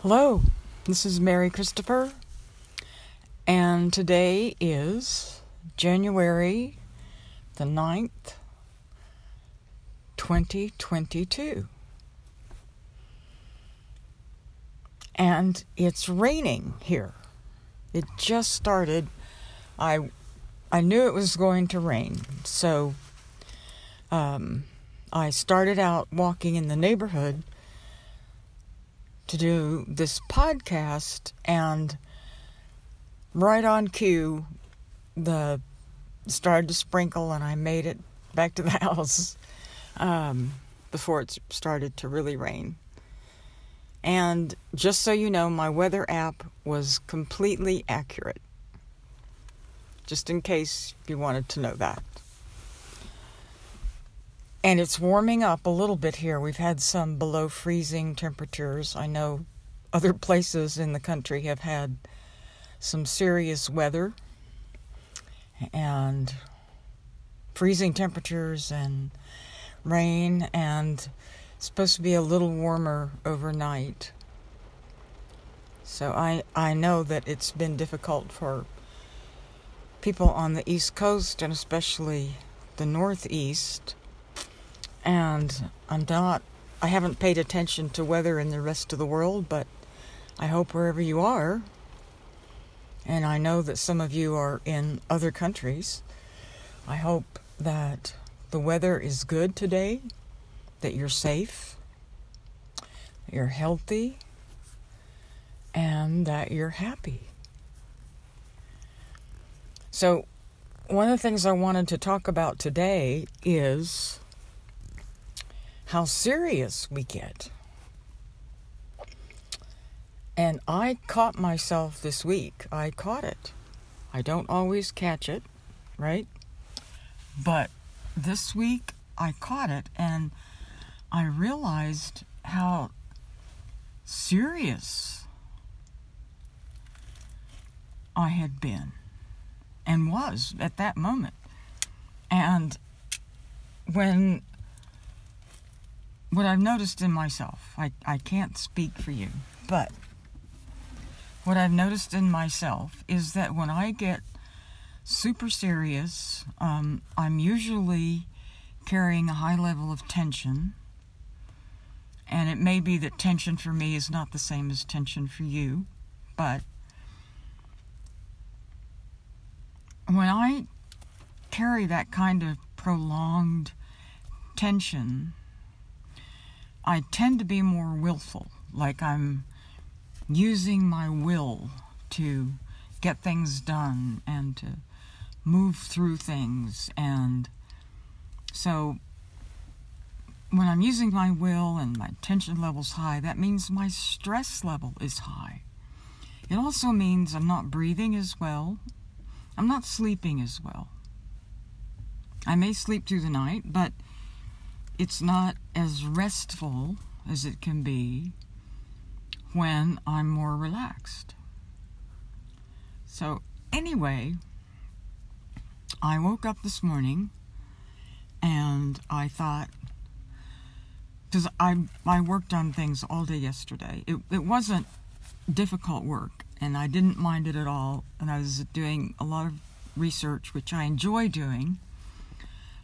Hello, this is Mary Christopher, and today is January the 9th, 2022. And it's raining here. It just started. I I knew it was going to rain, so um, I started out walking in the neighborhood to do this podcast, and right on cue, the started to sprinkle, and I made it back to the house um, before it started to really rain. And just so you know, my weather app was completely accurate. Just in case you wanted to know that. And it's warming up a little bit here. We've had some below freezing temperatures. I know other places in the country have had some serious weather and freezing temperatures and rain and it's supposed to be a little warmer overnight. So I I know that it's been difficult for people on the East Coast and especially the Northeast and I'm not, I haven't paid attention to weather in the rest of the world, but I hope wherever you are, and I know that some of you are in other countries, I hope that the weather is good today, that you're safe, that you're healthy, and that you're happy. So, one of the things I wanted to talk about today is how serious we get. And I caught myself this week. I caught it. I don't always catch it, right? But this week I caught it and I realized how serious I had been and was at that moment. And when what I've noticed in myself, I, I can't speak for you, but what I've noticed in myself is that when I get super serious, um, I'm usually carrying a high level of tension. And it may be that tension for me is not the same as tension for you, but when I carry that kind of prolonged tension, I tend to be more willful, like I'm using my will to get things done and to move through things. And so when I'm using my will and my tension level's high, that means my stress level is high. It also means I'm not breathing as well. I'm not sleeping as well. I may sleep through the night, but it's not as restful as it can be when I'm more relaxed. So, anyway, I woke up this morning and I thought, because I, I worked on things all day yesterday. It, it wasn't difficult work and I didn't mind it at all. And I was doing a lot of research, which I enjoy doing.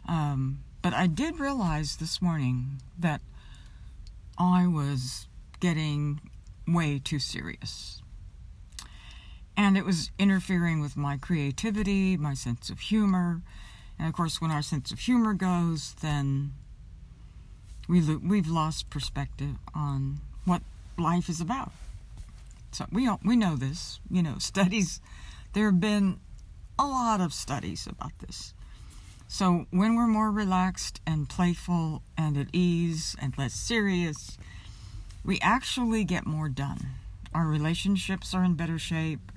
Um, but I did realize this morning that I was getting way too serious. And it was interfering with my creativity, my sense of humor. And of course, when our sense of humor goes, then we lo- we've lost perspective on what life is about. So we all, we know this. You know, studies. There have been a lot of studies about this. So when we're more relaxed and playful and at ease and less serious, we actually get more done. Our relationships are in better shape.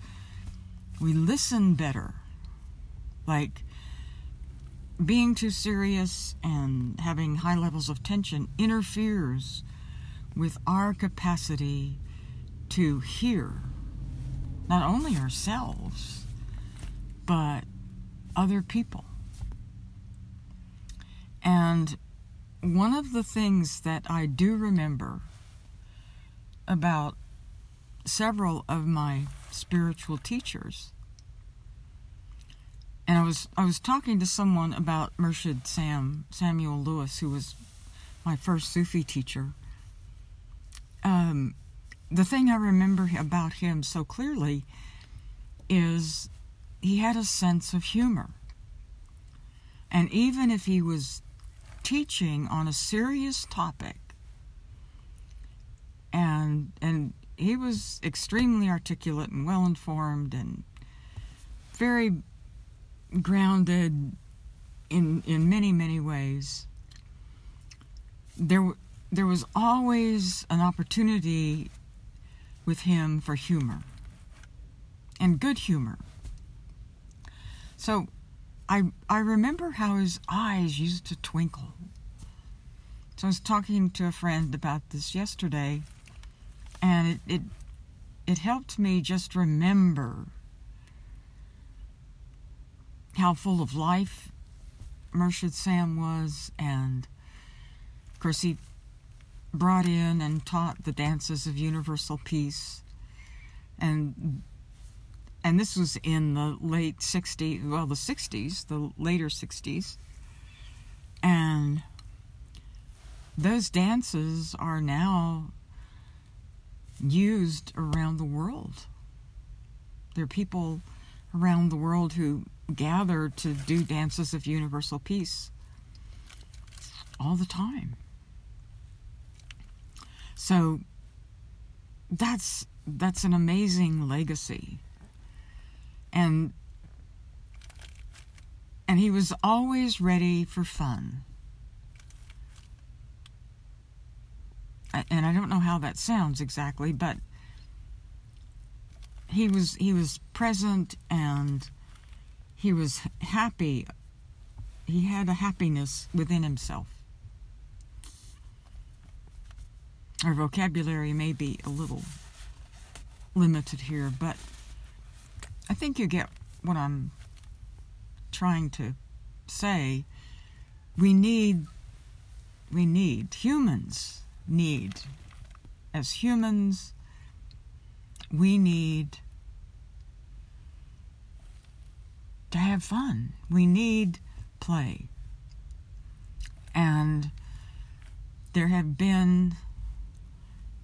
We listen better. Like being too serious and having high levels of tension interferes with our capacity to hear not only ourselves, but other people. And one of the things that I do remember about several of my spiritual teachers. And I was I was talking to someone about Murshid Sam Samuel Lewis, who was my first Sufi teacher. Um, the thing I remember about him so clearly is he had a sense of humor. And even if he was teaching on a serious topic, and and he was extremely articulate and well informed and very grounded in in many many ways. There there was always an opportunity with him for humor and good humor. So i i remember how his eyes used to twinkle. So i was talking to a friend about this yesterday and it it, it helped me just remember how full of life Murshid Sam was, and of course he brought in and taught the dances of universal peace, and and this was in the late 60s, well, the 60s, the later 60s, and those dances are now used around the world. There are people around the world who gather to do dances of universal peace all the time. So that's that's an amazing legacy. And and he was always ready for fun. And I don't know how that sounds exactly, but he was he was present and he was happy. He had a happiness within himself. Our vocabulary may be a little limited here, but I think you get what I'm trying to say. We need, we need, humans need, as humans, we need to have fun. We need play. And there have been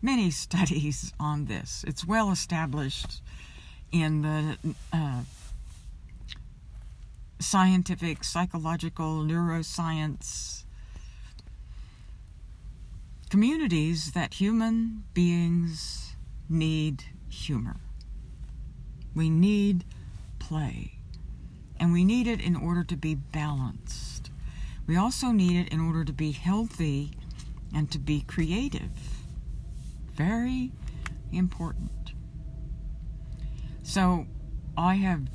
many studies on this. It's well established in the uh, scientific, psychological, neuroscience communities that human beings need humor. We need play and we need it in order to be balanced. We also need it in order to be healthy and to be creative. Very important. So, I have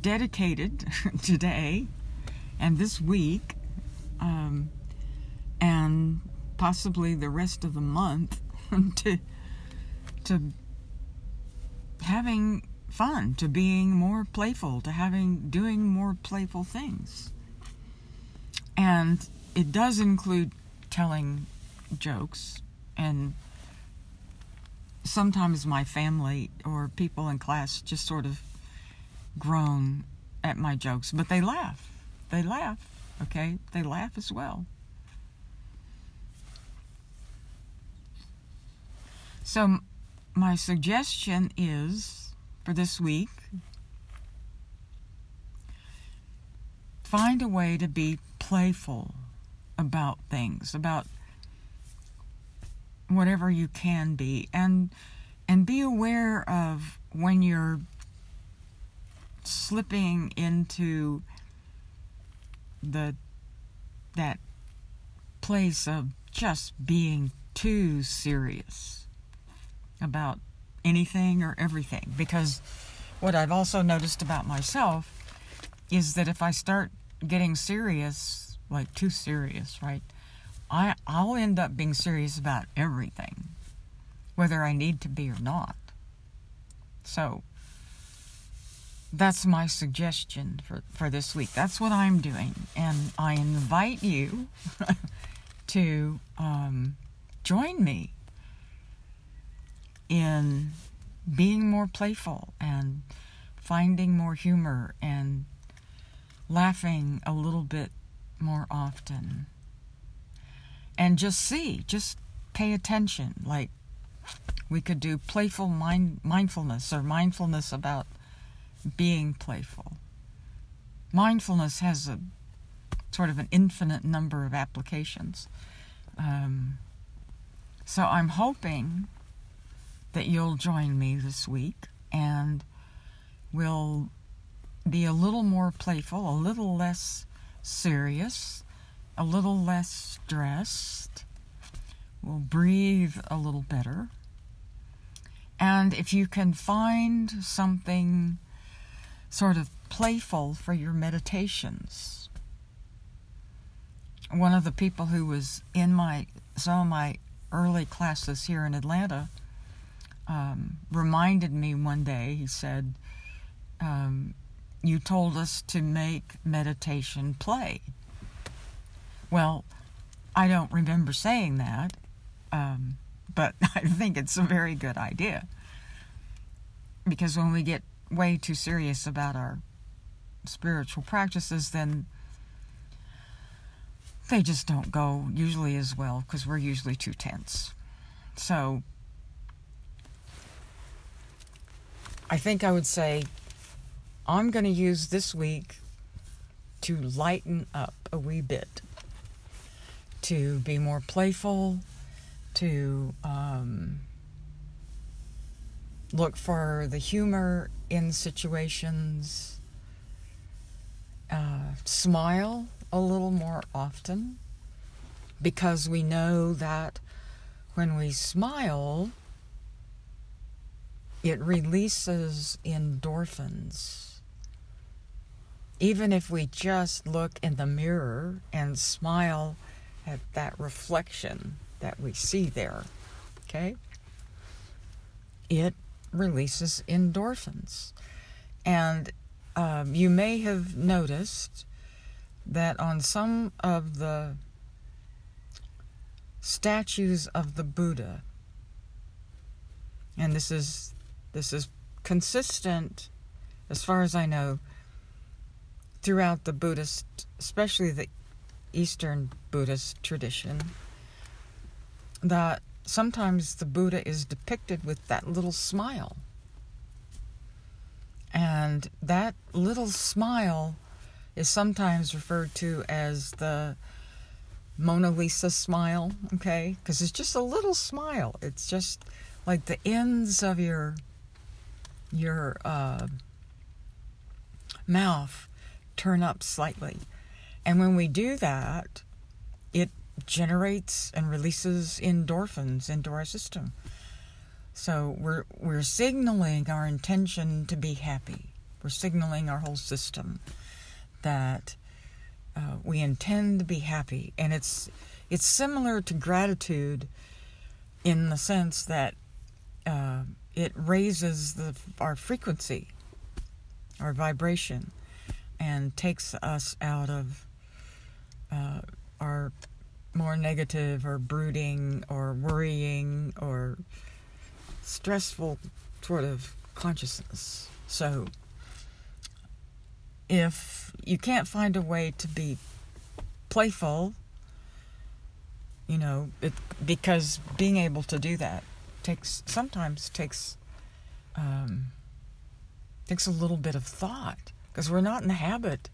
dedicated today and this week um, and possibly the rest of the month to to having fun, to being more playful, to having doing more playful things. And it does include telling jokes and sometimes my family or people in class just sort of groan at my jokes, but they laugh. They laugh, okay? They laugh as well. So, my suggestion is for this week. Find a way to be playful about things, about whatever you can be and and be aware of when you're slipping into the that place of just being too serious about anything or everything. Because what I've also noticed about myself is that if I start getting serious, like too serious, right? I I'll end up being serious about everything, whether I need to be or not. So that's my suggestion for, for this week. That's what I'm doing. And I invite you to um, join me in being more playful and finding more humor and laughing a little bit more often. And just see, just pay attention. Like we could do playful mind, mindfulness or mindfulness about being playful. Mindfulness has a sort of an infinite number of applications. Um, so I'm hoping that you'll join me this week and we'll be a little more playful, a little less serious, a little less stressed. We'll breathe a little better. And if you can find something sort of playful for your meditations, one of the people who was in my some of my early classes here in Atlanta um, reminded me one day. He said, um, "You told us to make meditation play." Well, I don't remember saying that, um, but I think it's a very good idea because when we get way too serious about our spiritual practices, then they just don't go usually as well because we're usually too tense. So I think I would say I'm going to use this week to lighten up a wee bit, to be more playful, to um, look for the humor in situations, uh, smile a little more often because we know that when we smile, it releases endorphins. Even if we just look in the mirror and smile at that reflection that we see there, okay? It releases endorphins. And um, you may have noticed that on some of the statues of the Buddha, and this is this is consistent, as far as I know, throughout the Buddhist, especially the Eastern Buddhist tradition, that sometimes the Buddha is depicted with that little smile. And that little smile is sometimes referred to as the Mona Lisa smile, okay? Because it's just a little smile. It's just like the ends of your your uh, mouth turn up slightly, and when we do that, it generates and releases endorphins into our system. So we're we're signaling our intention to be happy. We're signaling our whole system that uh, we intend to be happy, and it's it's similar to gratitude in the sense that uh, it raises the our frequency, our vibration, and takes us out of uh, our more negative or brooding or worrying or stressful sort of consciousness. So if you can't find a way to be playful, you know, it, because being able to do that takes sometimes takes um, takes a little bit of thought because we're not in the habit.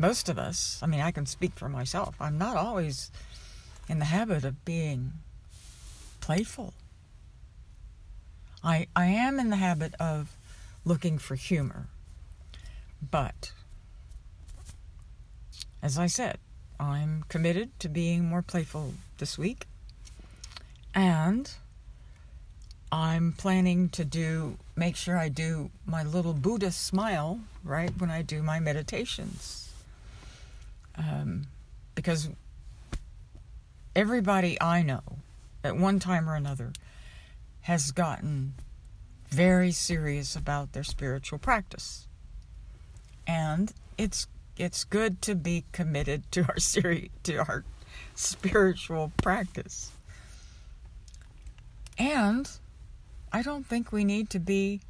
Most of us, I mean, I can speak for myself. I'm not always in the habit of being playful. I I am in the habit of looking for humor. But, as I said, I'm committed to being more playful this week. And I'm planning to do, make sure I do my little Buddha smile, right, when I do my meditations. Um, because everybody I know, at one time or another, has gotten very serious about their spiritual practice and it's it's good to be committed to our seri- to our spiritual practice. And I don't think we need to be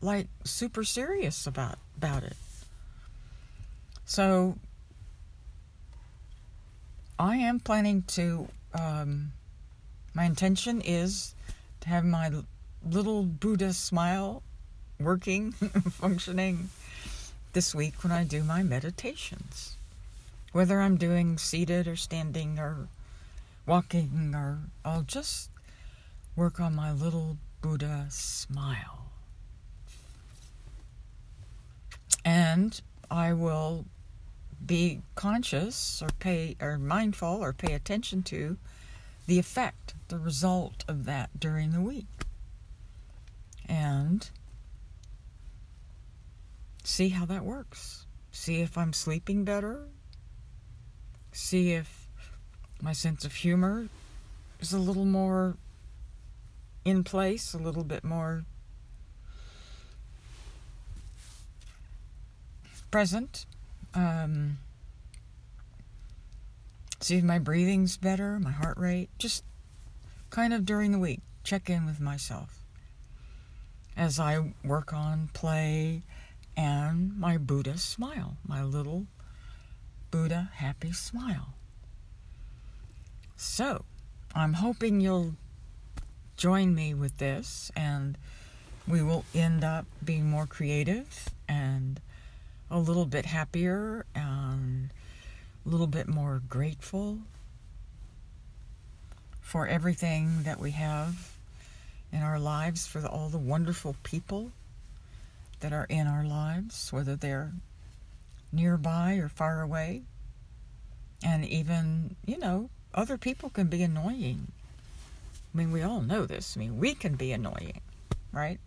like super serious about about it. So I am planning to. Um, my intention is to have my little Buddha smile working, functioning this week when I do my meditations. Whether I'm doing seated or standing or walking, or I'll just work on my little Buddha smile. And I will be conscious or pay or mindful or pay attention to the effect, the result of that during the week. And see how that works. See if I'm sleeping better. See if my sense of humor is a little more in place, a little bit more present. Um, see if my breathing's better, my heart rate. Just kind of during the week, check in with myself as I work on play and my Buddha smile, my little Buddha happy smile. So, I'm hoping you'll join me with this and we will end up being more creative and a little bit happier and a little bit more grateful for everything that we have in our lives, for all the wonderful people that are in our lives, whether they're nearby or far away, and even, you know, other people can be annoying. I mean, we all know this. I mean, we can be annoying, right?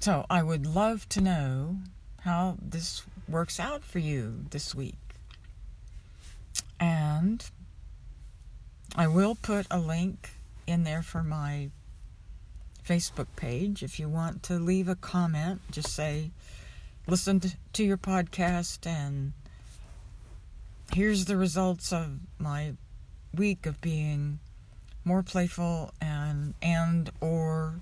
So, I would love to know how this works out for you this week. And I will put a link in there for my Facebook page. If you want to leave a comment, just say, listened to your podcast and here's the results of my week of being more playful and and or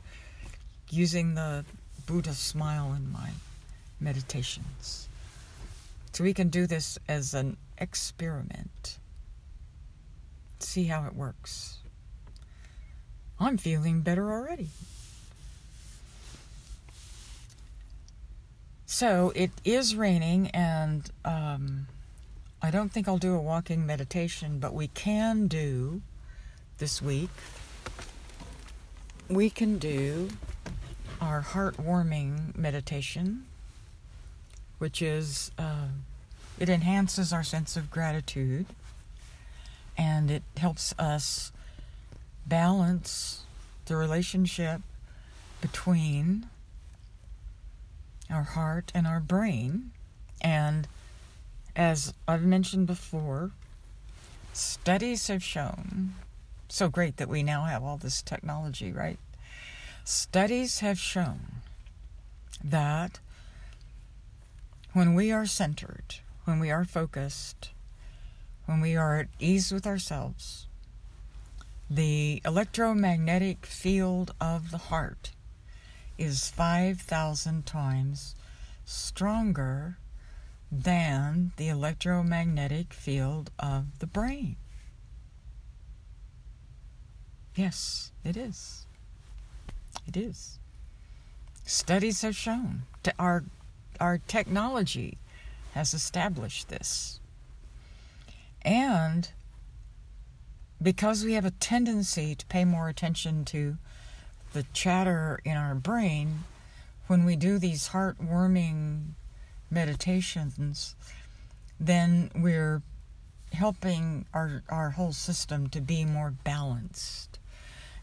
using the Buddha smile in my meditations. So we can do this as an experiment. See how it works. I'm feeling better already. So it is raining, and um, I don't think I'll do a walking meditation, but we can do this week. We can do our heartwarming meditation, which is uh, it enhances our sense of gratitude and it helps us balance the relationship between our heart, and our brain. And as I've mentioned before, studies have shown so great that we now have all this technology, right? Studies have shown that when we are centered, when we are focused, when we are at ease with ourselves, the electromagnetic field of the heart is 5,000 times stronger than the electromagnetic field of the brain. Yes, it is. It is. Studies have shown that our our technology has established this. And because we have a tendency to pay more attention to the chatter in our brain when we do these heartwarming meditations, then we're helping our, our whole system to be more balanced.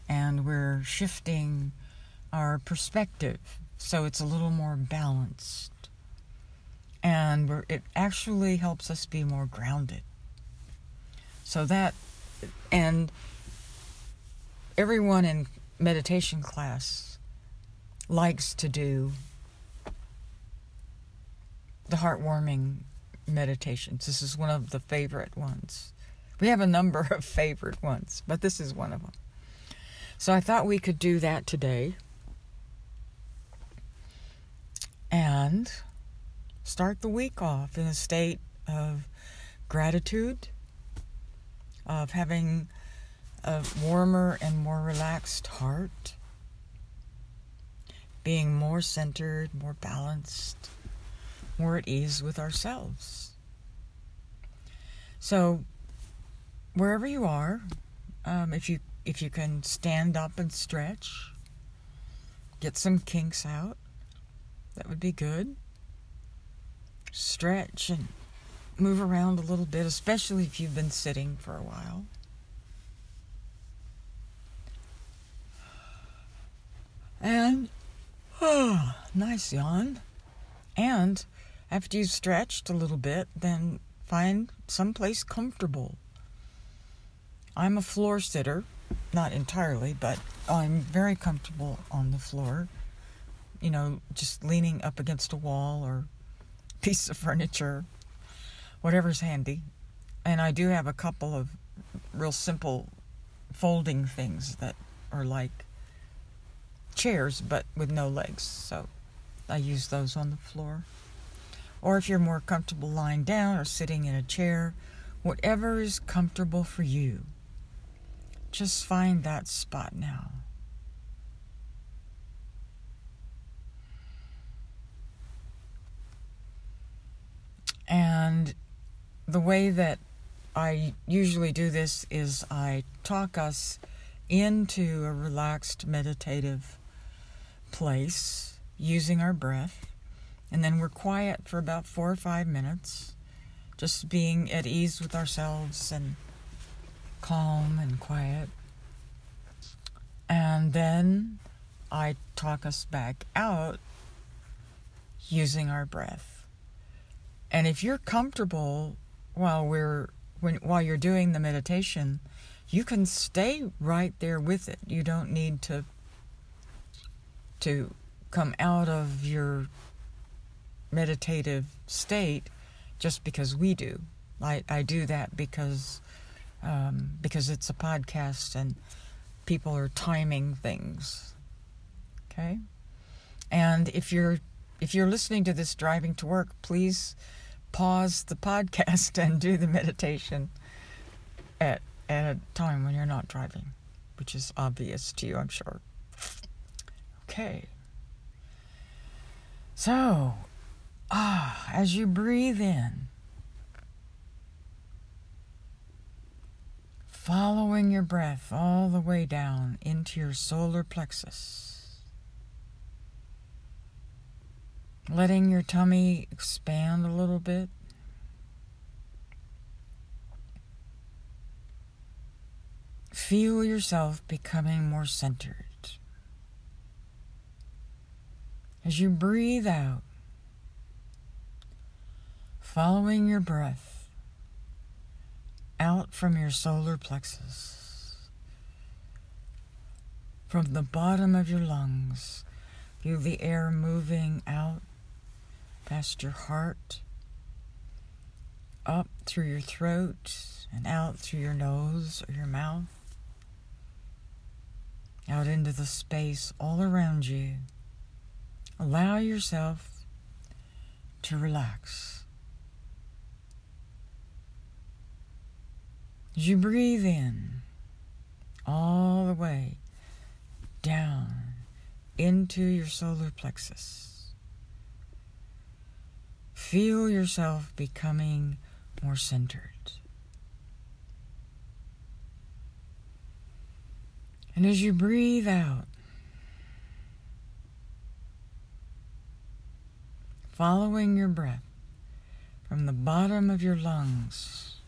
And we're shifting our perspective so it's a little more balanced. And it actually helps us be more grounded. So that, and everyone in meditation class likes to do the heartwarming meditations. This is one of the favorite ones. We have a number of favorite ones, but this is one of them. So I thought we could do that today. And start the week off in a state of gratitude, of having a warmer and more relaxed heart, being more centered, more balanced, more at ease with ourselves. So, wherever you are, um, if you if you can stand up and stretch, get some kinks out, that would be good. Stretch and move around a little bit, especially if you've been sitting for a while. And, oh, nice yawn. And after you've stretched a little bit, then find someplace comfortable. I'm a floor sitter, not entirely, but I'm very comfortable on the floor. You know, just leaning up against a wall or piece of furniture, whatever's handy. And I do have a couple of real simple folding things that are like chairs but with no legs. So I use those on the floor. Or if you're more comfortable lying down or sitting in a chair, whatever is comfortable for you, just find that spot now. And the way that I usually do this is I talk us into a relaxed meditative place using our breath. And then we're quiet for about four or five minutes, just being at ease with ourselves and calm and quiet. And then I talk us back out using our breath. And if you're comfortable while we're when while you're doing the meditation, you can stay right there with it. You don't need to to come out of your meditative state just because we do. I, I do that because um, because it's a podcast and people are timing things. Okay, and if you're if you're listening to this driving to work, please pause the podcast and do the meditation at at a time when you're not driving, which is obvious to you, I'm sure. Okay. So, ah, as you breathe in, following your breath all the way down into your solar plexus, letting your tummy expand a little bit. Feel yourself becoming more centered. As you breathe out, following your breath out from your solar plexus, from the bottom of your lungs, feel the air moving out past your heart, up through your throat, and out through your nose or your mouth, out into the space all around you. Allow yourself to relax. As you breathe in all the way down into your solar plexus, feel yourself becoming more centered. And as you breathe out, following your breath from the bottom of your lungs,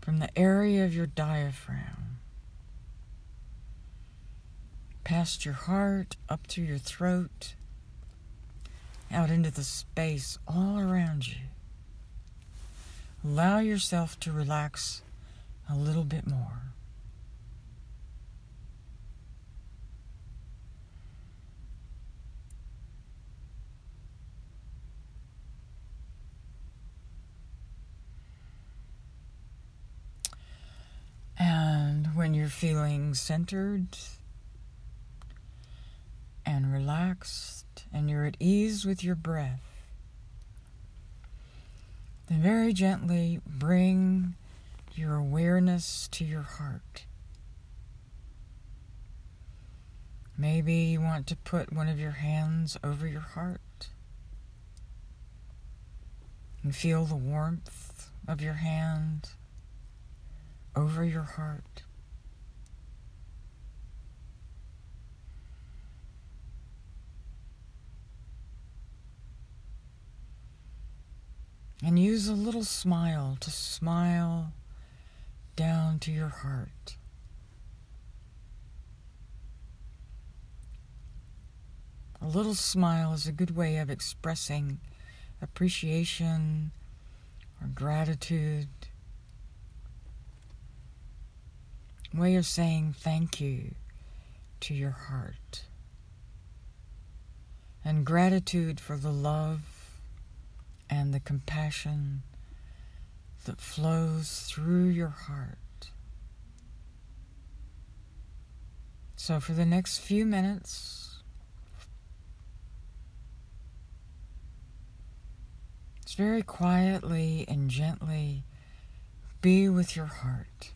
from the area of your diaphragm, past your heart, up through your throat, out into the space all around you. Allow yourself to relax a little bit more. And when you're feeling centered, and relaxed and you're at ease with your breath, then very gently bring your awareness to your heart. Maybe you want to put one of your hands over your heart and feel the warmth of your hand over your heart. And use a little smile to smile down to your heart. A little smile is a good way of expressing appreciation or gratitude. Way of saying thank you to your heart. And gratitude for the love and the compassion that flows through your heart. So, for the next few minutes, just very quietly and gently be with your heart.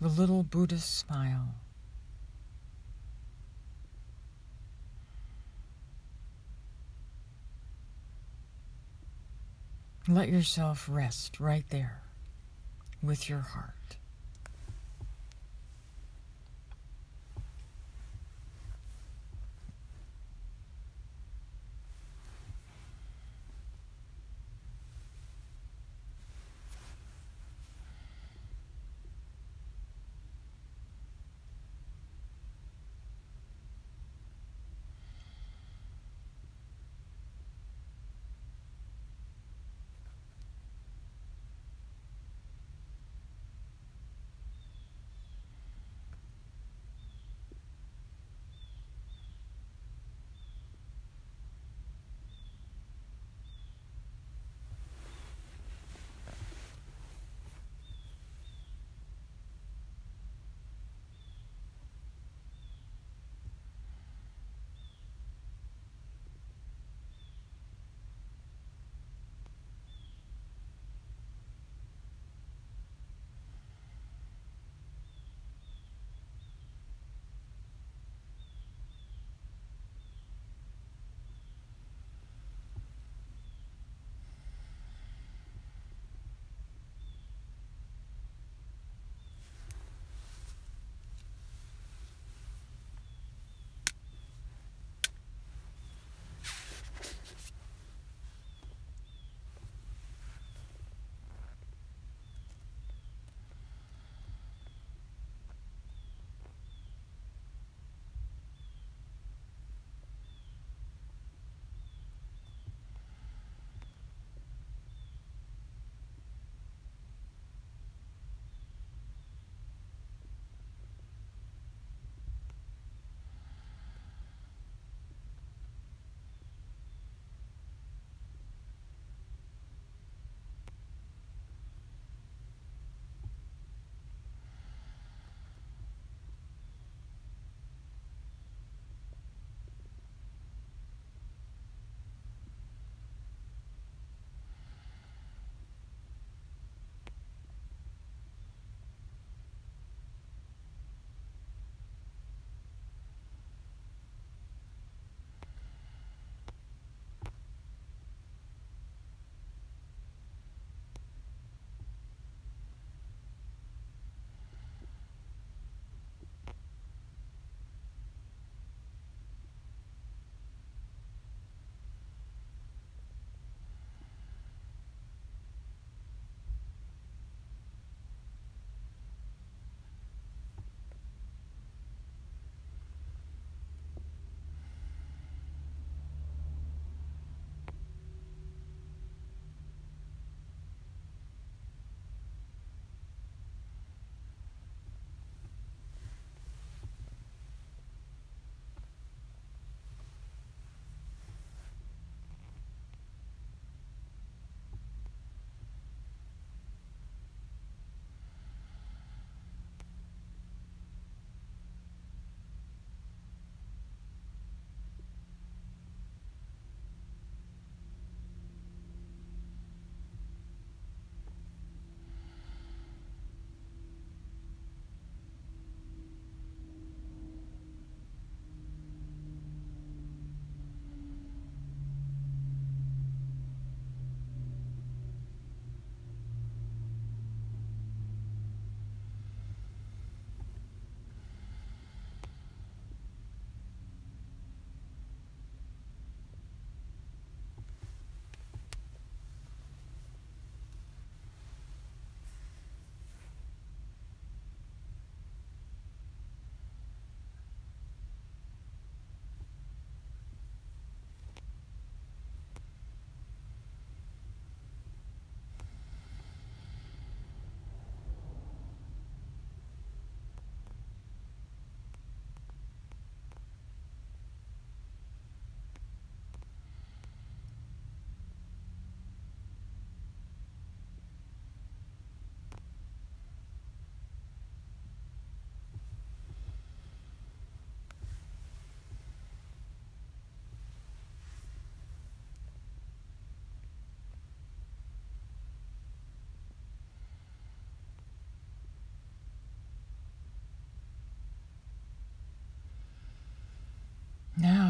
The little Buddhist smile. Let yourself rest right there with your heart.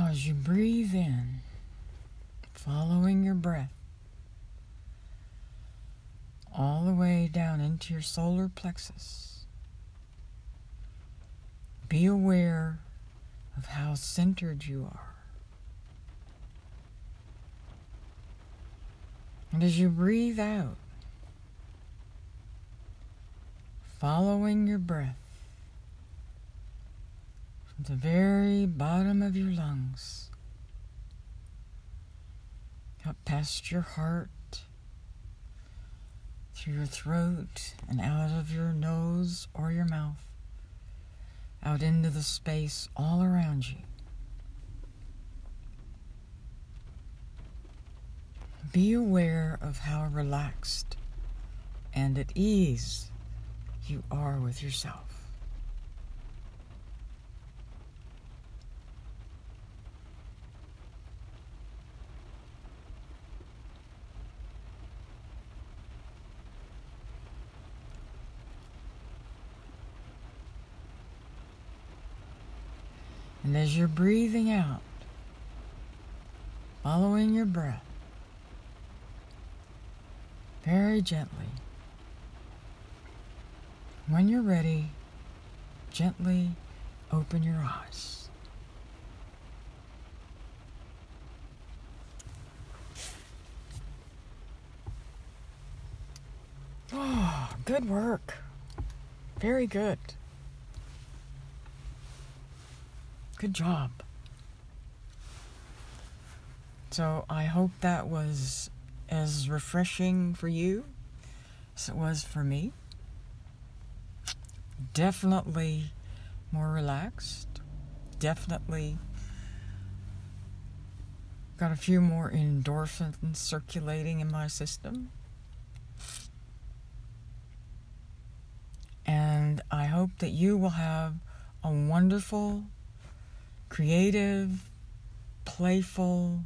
As you breathe in, following your breath all the way down into your solar plexus, be aware of how centered you are. And as you breathe out, following your breath the very bottom of your lungs, up past your heart, through your throat, and out of your nose or your mouth, out into the space all around you. Be aware of how relaxed and at ease you are with yourself. And as you're breathing out, following your breath, very gently, when you're ready, gently open your eyes. Oh, good work. Very good. Good job. So I hope that was as refreshing for you as it was for me. Definitely more relaxed. Definitely got a few more endorphins circulating in my system. And I hope that you will have a wonderful creative, playful,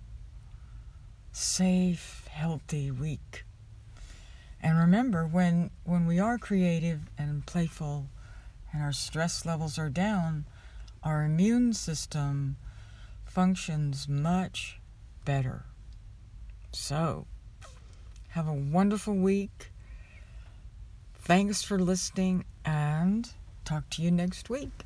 safe, healthy week. And remember, when, when we are creative and playful and our stress levels are down, our immune system functions much better. So, have a wonderful week. Thanks for listening and talk to you next week.